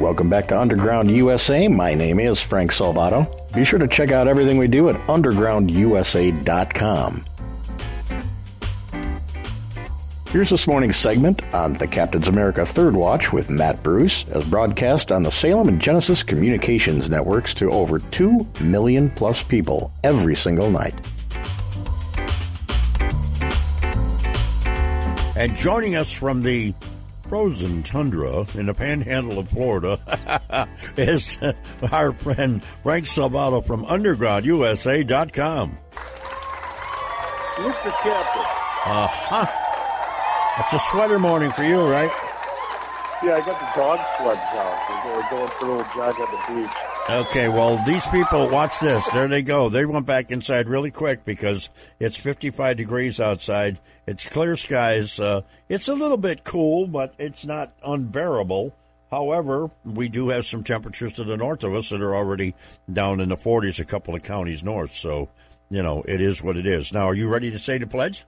Welcome back to Underground USA. My name is Frank Salvato. Be sure to check out everything we do at undergroundusa.com. Here's this morning's segment on the Captain's America Third Watch with Matt Bruce, as broadcast on the Salem and Genesis Communications networks to over 2 million plus people every single night. And joining us from the frozen tundra in the panhandle of Florida is our friend Frank Salvato from UndergroundUSA.com. Mr. Captain. Uh huh. It's a sweater morning for you, right? Yeah, I got the dog sleds out. We're going for a little jog on the beach. Okay, well, these people, watch this. There they go. They went back inside really quick because it's 55 degrees outside. It's clear skies. Uh, it's a little bit cool, but it's not unbearable. However, we do have some temperatures to the north of us that are already down in the 40s, a couple of counties north. So, you know, it is what it is. Now, are you ready to say the pledge?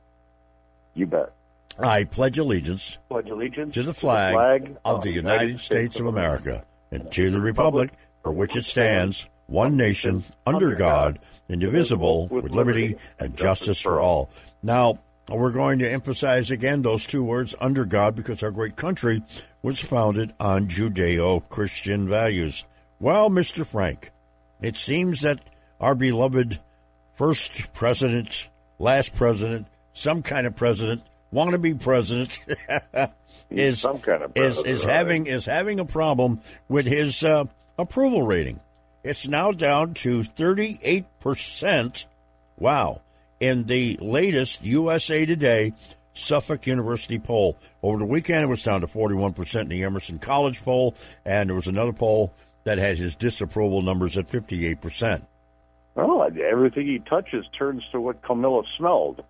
You bet. I pledge allegiance Pledge allegiance to the flag, flag of the United States of America and to the republic for which it stands, one nation, under God, indivisible, with liberty and justice for all. Now, we're going to emphasize again those two words, under God, because our great country was founded on Judeo Christian values. Well, Mr. Frank, it seems that our beloved first president, last president, some kind of president, wannabe president, is Some kind of is is right. having is having a problem with his uh, approval rating. It's now down to thirty eight percent. Wow! In the latest USA Today Suffolk University poll over the weekend, it was down to forty one percent in the Emerson College poll, and there was another poll that had his disapproval numbers at fifty eight percent. Well, everything he touches turns to what Camilla smelled.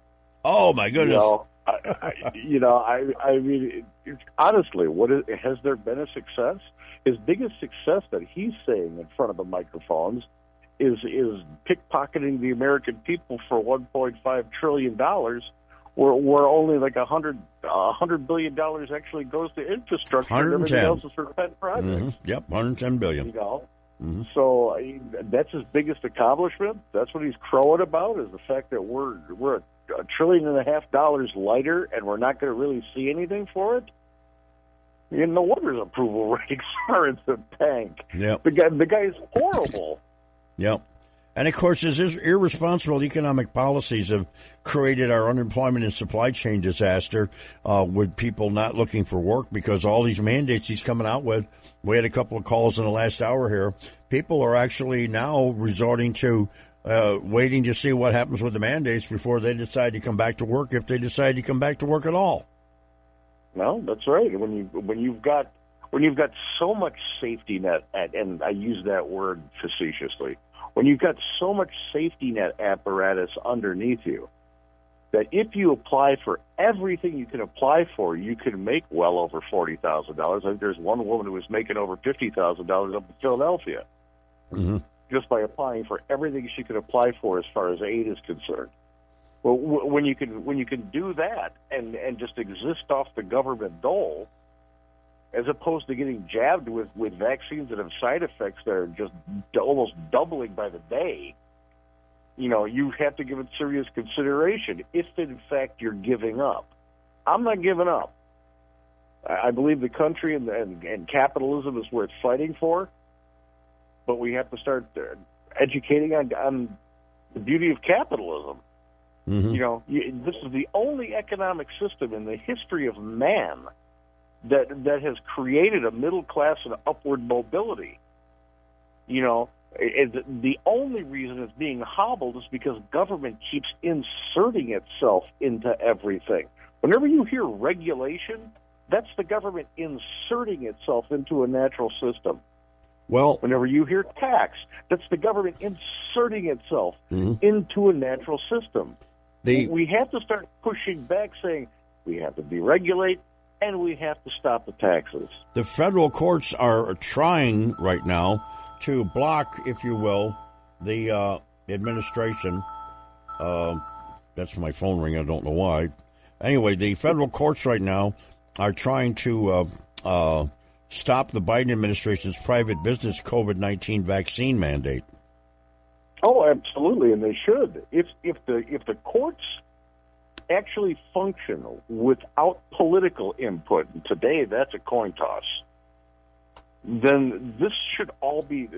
Oh my You goodness! know, I, I, you know, I, I mean, it, honestly, what is, has there been a success? His biggest success that he's saying in front of the microphones is is pickpocketing the American people for 1.5 trillion dollars, where where only like a hundred a hundred billion dollars actually goes to infrastructure, and everything 110. else is for pet projects. Mhm. Yep, one hundred ten billion. You know. Mhm. So I mean, that's his biggest accomplishment. That's what he's crowing about is the fact that we're we're a, a trillion and a half dollars lighter, and we're not going to really see anything for it. You know, no wonder his approval ratings are in the tank. Yep. The guy, the guy is horrible. Yep. And of course, his irresponsible economic policies have created our unemployment and supply chain disaster uh, with people not looking for work because all these mandates he's coming out with. We had a couple of calls in the last hour here. People are actually now resorting to uh, waiting to see what happens with the mandates before they decide to come back to work, if they decide to come back to work at all. No, that's right. When you when you've got when you've got so much safety net, at, and I use that word facetiously, when you've got so much safety net apparatus underneath you, that if you apply for everything you can apply for, you can make well over forty thousand dollars. I think there's one woman who was making over fifty thousand dollars up in Philadelphia Mm-hmm. Just by applying for everything she could apply for as far as aid is concerned. Well, when you can when you can do that and and just exist off the government dole, as opposed to getting jabbed with, with vaccines that have side effects that are just almost doubling by the day, you know, you have to give it serious consideration if, in fact, you're giving up. I'm not giving up. I believe the country and, and, and capitalism is worth fighting for, but we have to start uh, educating on, on the beauty of capitalism. Mhm. You know, you, this is the only economic system in the history of man that that has created a middle class and upward mobility. You know, it, the only reason it's being hobbled is because government keeps inserting itself into everything. Whenever you hear regulation, that's the government inserting itself into a natural system. Well, Whenever you hear tax, that's the government inserting itself Mhm. into a natural system. The- we have to start pushing back, saying we have to deregulate and we have to stop the taxes. the federal courts are trying right now to block, if you will, the uh, administration. Uh, that's my phone ring. I don't know why. Anyway, the federal courts right now are trying to uh, uh, stop the Biden administration's private business COVID nineteen vaccine mandate. Oh, absolutely, and they should. If if the if the courts actually function without political input, and today that's a coin toss, then this should all be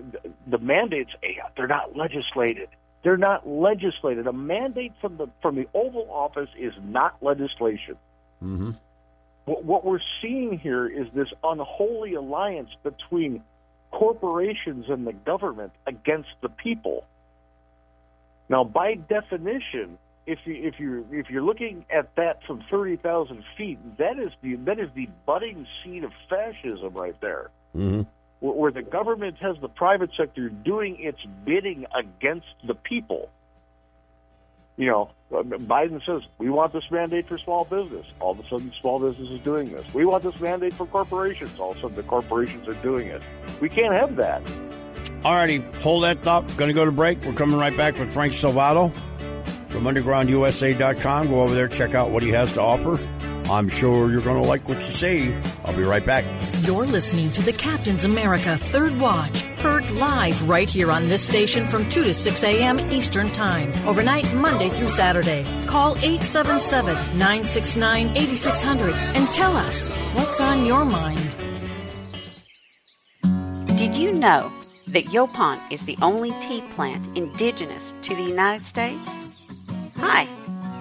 the mandates. eh, They're not legislated. They're not legislated. A mandate from the from the Oval Office is not legislation. Mm-hmm. What, what we're seeing here is this unholy alliance between corporations and the government against the people. Now, by definition, if you if you if you're looking at that from thirty thousand feet, that is the that is the budding seed of fascism right there, Mm-hmm. where, where the government has the private sector doing its bidding against the people. You know, Biden says we want this mandate for small business. All of a sudden, small business is doing this. We want this mandate for corporations. All of a sudden, the corporations are doing it. We can't have that. All righty, hold that thought. Going to go to break. We're coming right back with Frank Salvato from UndergroundUSA.com. Go over there, check out what he has to offer. I'm sure you're going to like what you see. I'll be right back. You're listening to the Captain's America Third Watch, heard live right here on this station from 2 to 6 a.m. Eastern Time, overnight Monday through Saturday. Call 877 969 8600 and tell us what's on your mind. Did you know that Yaupon is the only tea plant indigenous to the United States? Hi,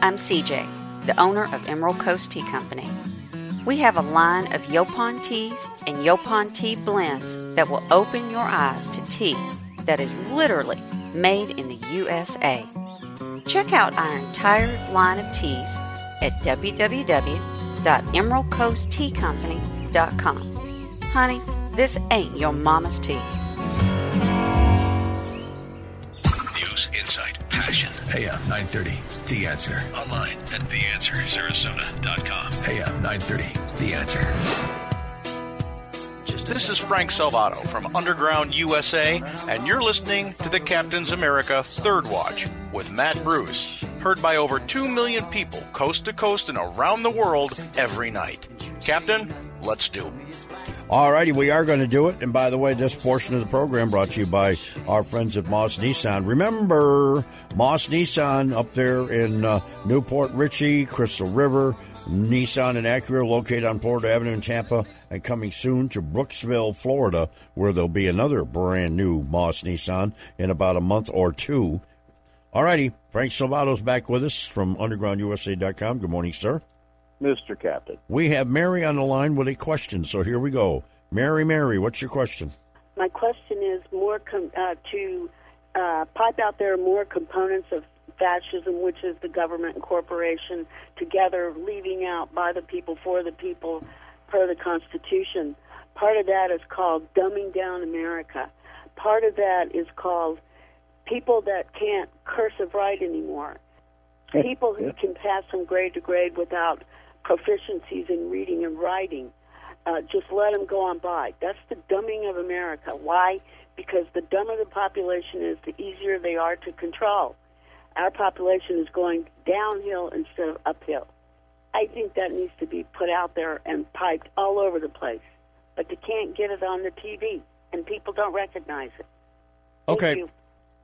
I'm CJ, the owner of Emerald Coast Tea Company. We have a line of Yaupon teas and Yaupon tea blends that will open your eyes to tea that is literally made in the USA. Check out our entire line of teas at www.emeraldcoastteacompany.com. Honey, this ain't your mama's tea. News, insight, passion. AM uh, 930. The answer. Online at theanswersarasota.com. AM uh, 930. The answer. This is Frank Salvato from Underground USA, and you're listening to the Captain's America Third Watch with Matt Bruce. Heard by over 2 million people coast to coast and around the world every night. Captain, let's do it. Alrighty, we are going to do it. And by the way, this portion of the program brought to you by our friends at Moss Nissan. Remember, Moss Nissan up there in uh, Newport Richey, Crystal River, Nissan and Acura located on Florida Avenue in Tampa and coming soon to Brooksville, Florida, where there'll be another brand new Moss Nissan in about a month or two. Alrighty, Frank Salvato's back with us from UndergroundUSA.com. Good morning, sir. Mr. Captain. We have Mary on the line with a question, so here we go. Mary, Mary, what's your question? My question is more com- uh, to uh, pipe out there more components of fascism, which is the government and corporation together, leaving out by the people, for the people, per the Constitution. Part of that is called dumbing down America. Part of that is called people that can't cursive write anymore. People who can pass from grade to grade without proficiencies in reading and writing. Uh, just let them go on by. That's the dumbing of America. Why? Because the dumber the population is, the easier they are to control. Our population is going downhill instead of uphill. I think that needs to be put out there and piped all over the place. but they can't get it on the TV, and people don't recognize it. Okay. you.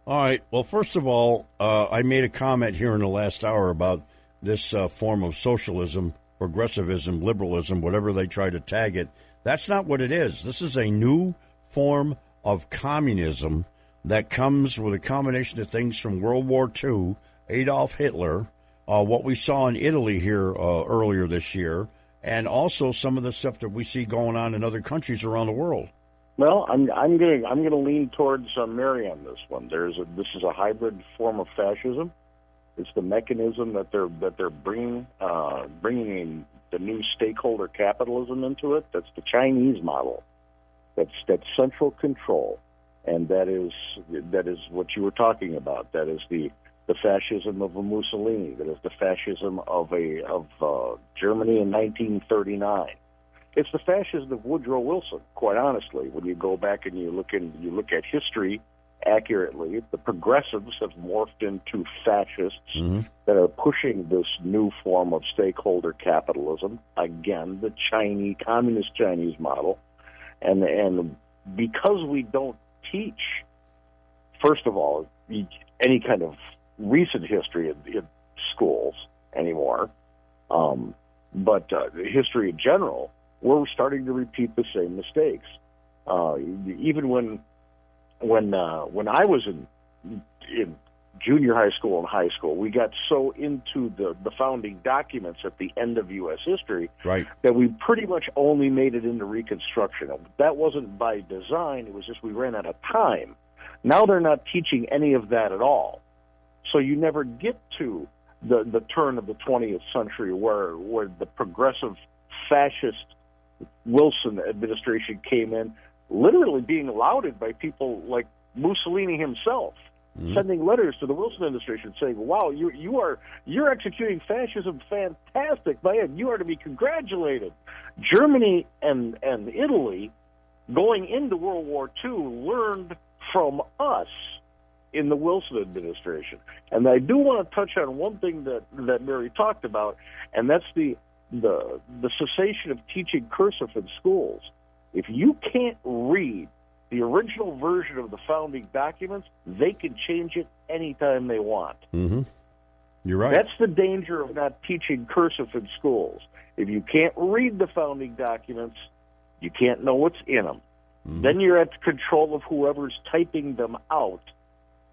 All right. Well, first of all, uh, I made a comment here in the last hour about this uh, form of socialism, progressivism, liberalism, whatever they try to tag it. That's not what it is. This is a new form of communism that comes with a combination of things from World War II, Adolf Hitler, uh, what we saw in Italy here uh, earlier this year, and also some of the stuff that we see going on in other countries around the world. Well, I'm I'm going I'm going to lean towards uh, Mary on this one. There's a, this is a hybrid form of fascism. It's the mechanism that they're that they're bringing uh, bringing in the new stakeholder capitalism into it. That's the Chinese model. That's that's central control, and that is that is what you were talking about. That is the the fascism of a Mussolini. That is the fascism of a of uh, Germany in 1939. It's the fascism of Woodrow Wilson. Quite honestly, when you go back and you look in, you look at history accurately, the progressives have morphed into fascists that are pushing this new form of stakeholder capitalism. Again, the Chinese communist Chinese model, and and because we don't teach, first of all, any kind of recent history in, in schools anymore, um, but uh, history in general, we're starting to repeat the same mistakes. Uh, even when when uh, when I was in in junior high school and high school, we got so into the the founding documents at the end of U.S. history Right. that we pretty much only made it into Reconstruction. That wasn't by design; it was just we ran out of time. Now they're not teaching any of that at all, so you never get to the the turn of the 20th century where where the progressive fascist Wilson administration came in, literally being lauded by people like Mussolini himself, mm-hmm. sending letters to the Wilson administration saying, "Wow, you you are you're executing fascism, fantastic, man! You are to be congratulated." Germany and and Italy, going into World War II, learned from us in the Wilson administration. And I do want to touch on one thing that that Mary talked about, and that's the the the cessation of teaching cursive in schools. If you can't read the original version of the founding documents, they can change it anytime they want. Mm-hmm. You're right. That's the danger of not teaching cursive in schools. If you can't read the founding documents, you can't know what's in them. Then you're at the control of whoever's typing them out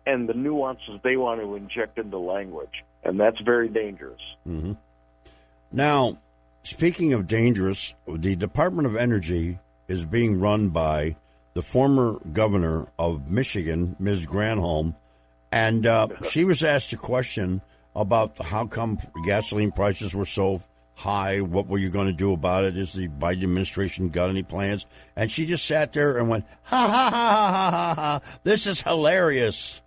and the nuances they want to inject into language. And that's very dangerous. hmm Now, speaking of dangerous, the Department of Energy is being run by the former governor of Michigan, Ms. Granholm, and uh, she was asked a question about how come gasoline prices were so high. What were you going to do about it? Is the Biden administration got any plans? And she just sat there and went, ha ha ha ha ha ha ha. This is hilarious.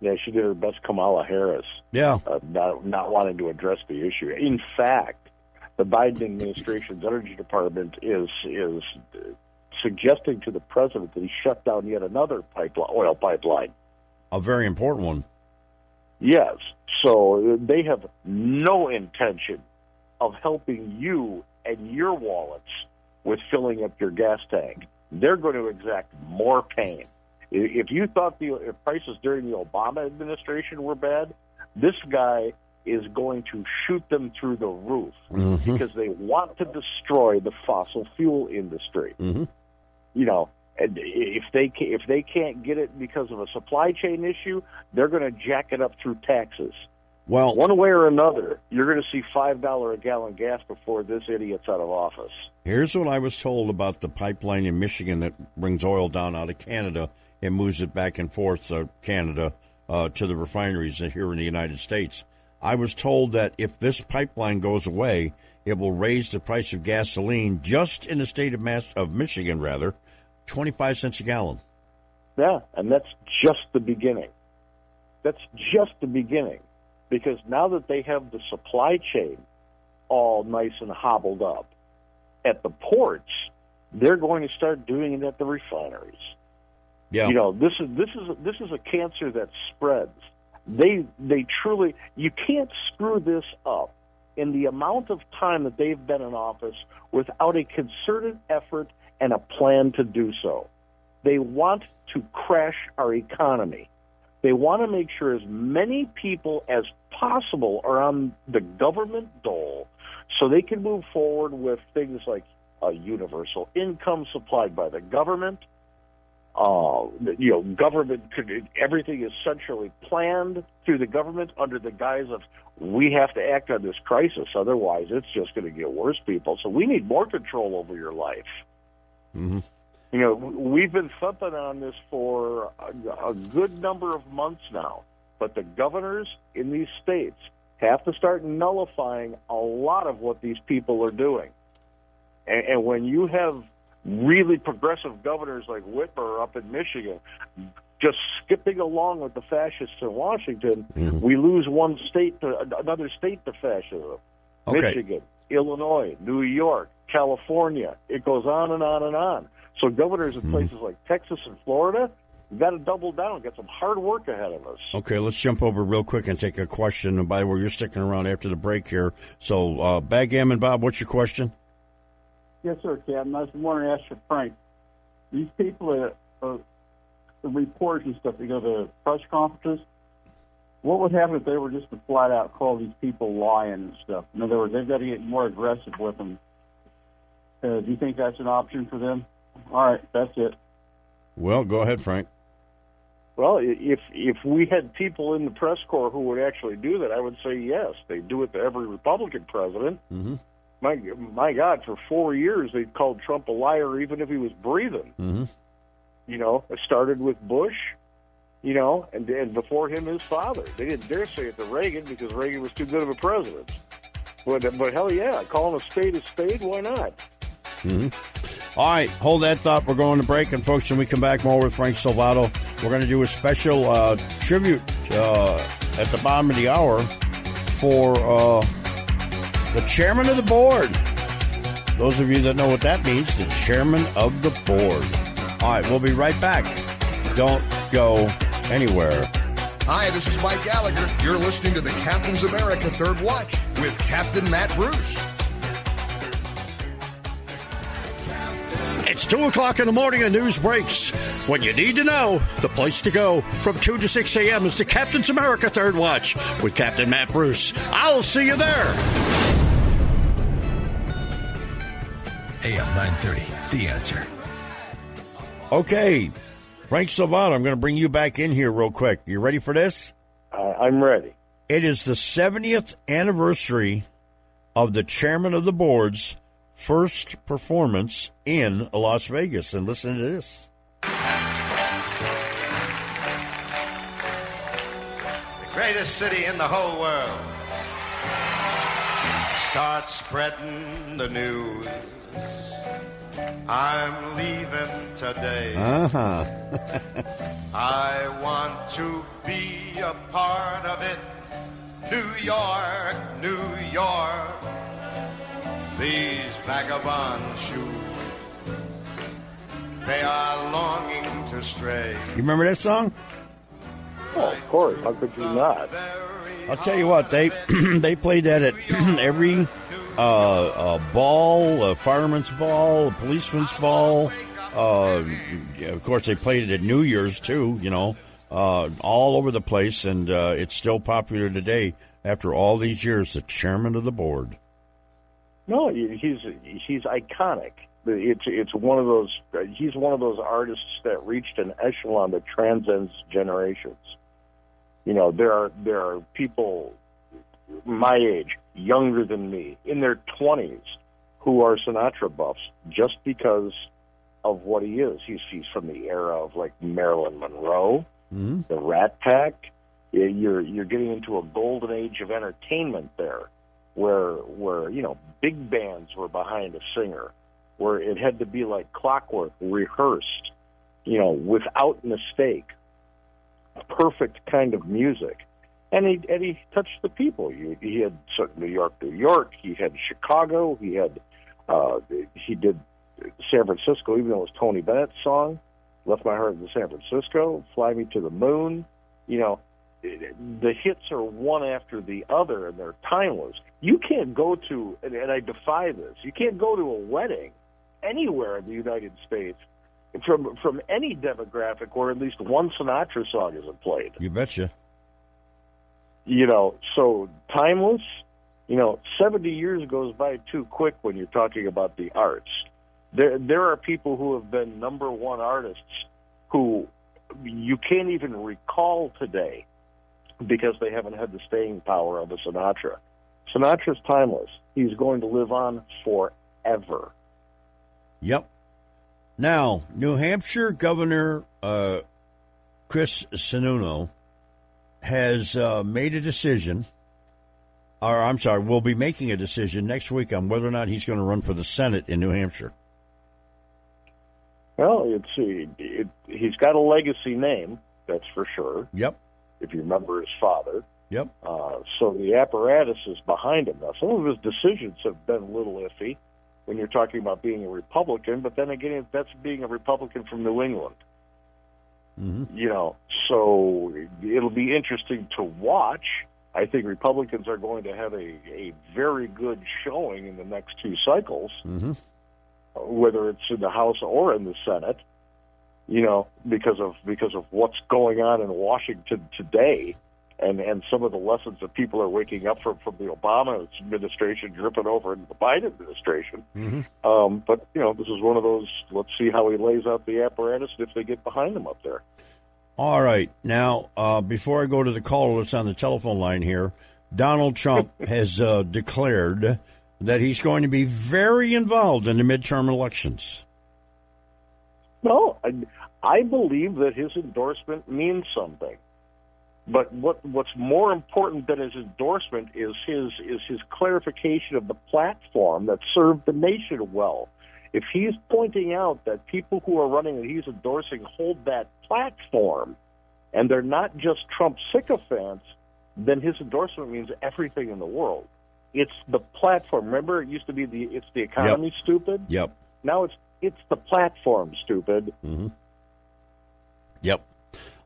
Yeah, she did her best Kamala Harris. Yeah. Uh, not, not wanting to address the issue. In fact, the Biden administration's energy department is is suggesting to the president that he shut down yet another pipeline, oil pipeline. A very important one. Yes. So uh, they have no intention of helping you and your wallets with filling up your gas tank. They're going to exact more pain. If you thought the prices during the Obama administration were bad, this guy is going to shoot them through the roof Mm-hmm. because they want to destroy the fossil fuel industry Mm-hmm. you know, and if they if they can't get it because of a supply chain issue, they're going to jack it up through taxes. Well, one way or another, you're going to see five dollar a gallon gas before this idiot's out of office. Here's what I was told about the pipeline in Michigan that brings oil down out of Canada and moves it back and forth uh, Canada uh, to the refineries here in the United States. I was told that if this pipeline goes away, it will raise the price of gasoline just in the state of Mass of Michigan, rather, twenty five cents a gallon. Yeah, and that's just the beginning. That's just the beginning, because now that they have the supply chain all nice and hobbled up at the ports, they're going to start doing it at the refineries. Yeah. You know, this is this is this is a cancer that spreads. They they truly you can't screw this up in the amount of time that they've been in office without a concerted effort and a plan to do so. They want to crash our economy. They want to make sure as many people as possible are on the government dole so they can move forward with things like a universal income supplied by the government. Uh, you know, government could, everything is centrally planned through the government under the guise of we have to act on this crisis, otherwise it's just going to get worse, people. So we need more control over your life. Mm-hmm. You know, we've been thumping on this for a, a good number of months now, but the governors in these states have to start nullifying a lot of what these people are doing. And, and when you have really progressive governors like Whitmer up in Michigan just skipping along with the fascists in Washington, Mm-hmm. we lose one state to another state to fascism. Okay. Michigan, Illinois, New York, California. It goes on and on and on. So governors in places like Texas and Florida, we've got to double down, get some hard work ahead of us. Okay, let's jump over real quick and take a question. And by the way, you're sticking around after the break here. So, uh, Backgammon Bob, what's your question? Yes, sir, Captain. I was wondering, to ask you, Frank, these people that are the reporters and stuff, they go to press conferences. What would happen if they were just to flat out call these people lying and stuff? In other words, they've got to get more aggressive with them. Uh, do you think that's an option for them? All right, that's it. Well, go ahead, Frank. Well, if if we had people in the press corps who would actually do that, I would say yes. They do it to every Republican president. Mm-hmm. My my God, for four years they called Trump a liar, even if he was breathing. Mm-hmm. You know, it started with Bush. You know, and and before him, his father. They didn't dare say it to Reagan because Reagan was too good of a president. But but hell yeah, calling a spade a spade, why not? Mm-hmm. All right, hold that thought. We're going to break, and folks, when we come back, more with Frank Salvato. We're going to do a special uh, tribute uh, at the bottom of the hour for uh, the chairman of the board. Those of you that know what that means, the chairman of the board. All right, we'll be right back. Don't go anywhere. Hi, this is Mike Gallagher. You're listening to the Captain's America Third Watch with Captain Matt Bruce. It's 2 o'clock in the morning and news breaks. When you need to know, the place to go from 2 to 6 a.m. is the Captain's America Third Watch with Captain Matt Bruce. I'll see you there. AM 930, The Answer. Okay, Frank Salvato, I'm going to bring you back in here real quick. You ready for this? Uh, I'm ready. It is the 70th anniversary of the chairman of the board's first performance in Las Vegas. And listen to this. the greatest city in the whole world. Start spreading the news. I'm leaving today. Uh huh. I want to be a part of it. New York, New York. These vagabond shoes, they are longing to stray. You remember that song? Oh, of course. How could you not? I'll tell you what they they played that at every uh, uh, ball, a fireman's ball, a policeman's ball. Uh, of course, they played it at New Year's too. You know, uh, all over the place, and uh, it's still popular today after all these years. The chairman of the board. No, he's he's iconic. It's it's one of those. He's one of those artists that reached an echelon that transcends generations. You know, there are there are people my age, younger than me, in their twenties, who are Sinatra buffs just because of what he is. He's he's from the era of like Marilyn Monroe, Mm-hmm. the Rat Pack. You're you're getting into a golden age of entertainment there, where where you know big bands were behind a singer, where it had to be like clockwork, rehearsed, you know, without mistake, perfect kind of music, and he and he touched the people. He, he had New York, New York. He had Chicago. He had uh, he did San Francisco, even though it was Tony Bennett's song. Left my heart in San Francisco. Fly me to the moon. You know, the hits are one after the other, and they're timeless. You can't go to, and, and I defy this. You can't go to a wedding anywhere in the United States from from any demographic where at least one Sinatra song isn't played. You betcha. You know, so timeless. You know, seventy years goes by too quick when you're talking about the arts. There there are people who have been number one artists who you can't even recall today because they haven't had the staying power of a Sinatra. Sinatra's timeless. He's going to live on forever. Yep. Now, New Hampshire Governor uh, Chris Sununu has uh, made a decision, or I'm sorry, will be making a decision next week on whether or not he's going to run for the Senate in New Hampshire. Well, it's it, it, he's got a legacy name, that's for sure. Yep. If you remember his father. Yep. Uh, so the apparatus is behind him. Now, some of his decisions have been a little iffy when you're talking about being a Republican, but then again, that's being a Republican from New England. Mm-hmm. You know, so it'll be interesting to watch. I think Republicans are going to have a, a very good showing in the next two cycles, Mm-hmm. whether it's in the House or in the Senate. You know, because of because of what's going on in Washington today, and and some of the lessons that people are waking up from from the Obama administration dripping over into the Biden administration. Mm-hmm. Um, but you know, this is one of those. Let's see how he lays out the apparatus and if they get behind him up there. All right. Now, uh, before I go to the caller that's on the telephone line here, Donald Trump has uh, declared that he's going to be very involved in the midterm elections. No, I, I believe that his endorsement means something. But what what's more important than his endorsement is his is his clarification of the platform that served the nation well. If he's pointing out that people who are running that he's endorsing hold that platform, and they're not just Trump sycophants, then his endorsement means everything in the world. It's the platform. Remember, it used to be the it's the economy, stupid. Yep. Now it's it's the platform, stupid. Mm-hmm. Yep.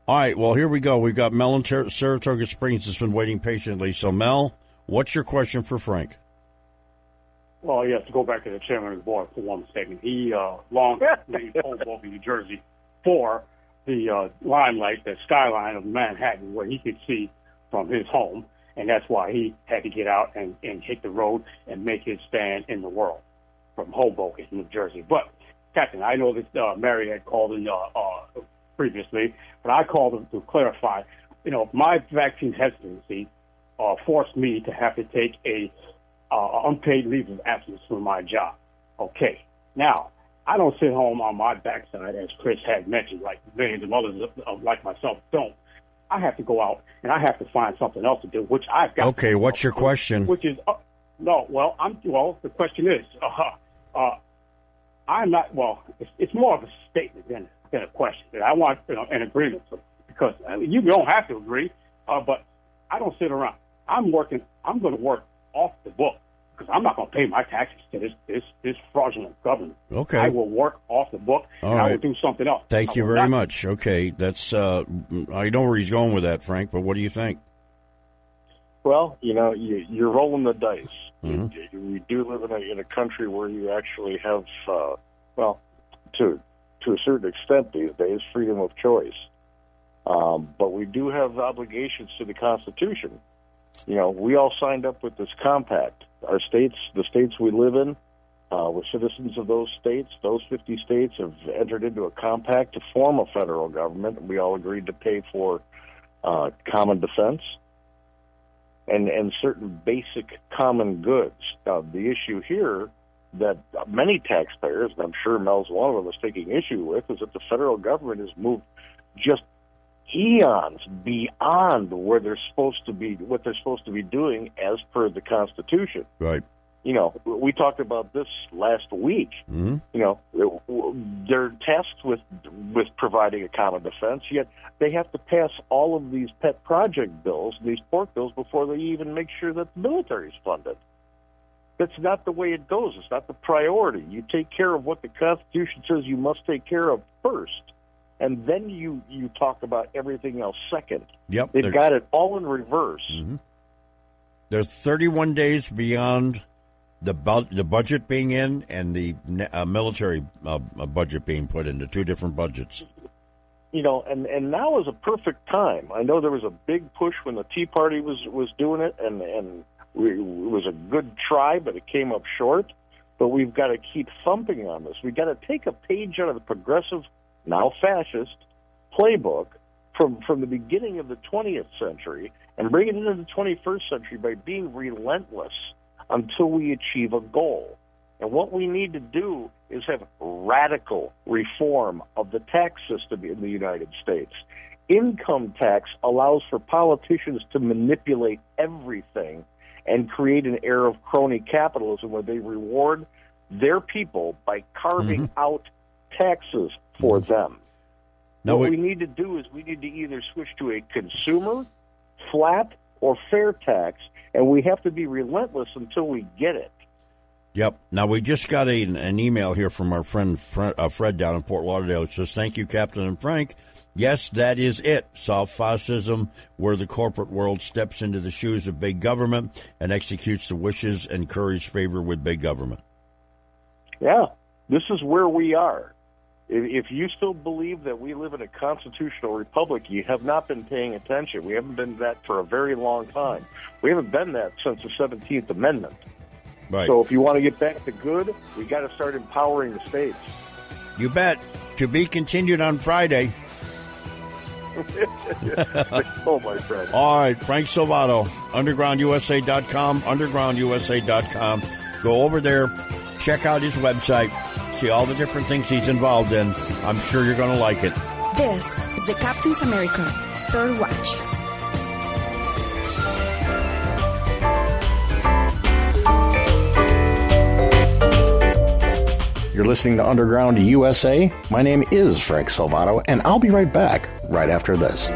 All right. Well, here we go. We've got Mel in Ter- Saratoga Springs that's been waiting patiently. So, Mel, what's your question for Frank? Well, yes, to go back to the chairman of the board for one second. He uh, long leave Hoboken, New Jersey, for the uh, limelight, the skyline of Manhattan, where he could see from his home, and that's why he had to get out and, and hit the road and make his stand in the world from Hoboken, New Jersey. But Captain, I know that uh, Mary had called in uh, uh, previously, but I called them to clarify. You know, my vaccine hesitancy uh, forced me to have to take a uh, unpaid leave of absence from my job. Okay, now I don't sit home on my backside as Chris had mentioned, like millions of others uh, like myself don't. I have to go out and I have to find something else to do, which I've got. Okay, what's your question? Which is uh, no. Well, I'm well. The question is, uh, uh, I'm not. Well, it's, it's more of a statement than than a question. That I want you know, an agreement so, because I mean, you don't have to agree, uh, but I don't sit around. I'm working. I'm going to work off the book because I'm not going to pay my taxes to this this this fraudulent government. Okay. I will work off the book All and I will do something else. Thank I you very not- much. Okay, that's uh, I know where he's going with that, Frank. But what do you think? Well, you know, you, you're rolling the dice. Mhm. You, you do live in a, in a country where you actually have, uh, well, to to a certain extent these days, freedom of choice. Um, but we do have obligations to the Constitution. You know, we all signed up with this compact. Our states, the states we live in, uh, we're citizens of those states. Those 50 states have entered into a compact to form a federal government. We all agreed to pay for uh, common defense and and certain basic common goods. Now, the issue here that many taxpayers, and I'm sure Mel's one of them, is taking issue with, is that the federal government has moved just eons beyond where they're supposed to be, what they're supposed to be doing as per the Constitution. Right. You know, we talked about this last week. Mm-hmm. You know, they're tasked with with providing a common defense, yet they have to pass all of these pet project bills, these pork bills, before they even make sure that the military is funded. That's not the way it goes. It's not the priority. You take care of what the Constitution says you must take care of first, and then you you talk about everything else second. Yep. They've got it all in reverse. Mhm. They're 31 days beyond the bu- the budget being in and the uh, military uh, budget being put into two different budgets. You know, and and now is a perfect time. I know there was a big push when the Tea Party was was doing it, and and we, it was a good try, but it came up short. But we've got to keep thumping on this. We've got to take a page out of the progressive, now fascist, playbook from from the beginning of the 20th century and bring it into the 21st century by being relentless until we achieve a goal. And what we need to do is have radical reform of the tax system in the United States. Income tax allows for politicians to manipulate everything and create an era of crony capitalism where they reward their people by carving mm-hmm. out taxes for mm-hmm. them. No, what we, we need to do is we need to either switch to a consumer, flat, or fair tax, and we have to be relentless until we get it. Yep. Now we just got a, an email here from our friend Fred, uh, Fred down in Fort Lauderdale. It says, "Thank you, Captain and Frank. Yes, that is it. South fascism, where the corporate world steps into the shoes of big government and executes the wishes and curries favor with big government." Yeah, this is where we are. If you still believe that we live in a constitutional republic, you have not been paying attention. We haven't been that for a very long time. We haven't been that since the 17th Amendment. Right. So if you want to get back to good, we got to start empowering the states. You bet. To be continued on Friday. oh, my friend. All right, Frank Salvato, undergroundusa.com, undergroundusa.com. Go over there, check out his website, see all the different things he's involved in. I'm sure you're going to like it. This is the Captain's America Third Watch. You're listening to Underground USA. My name is Frank Salvato, and I'll be right back right after this.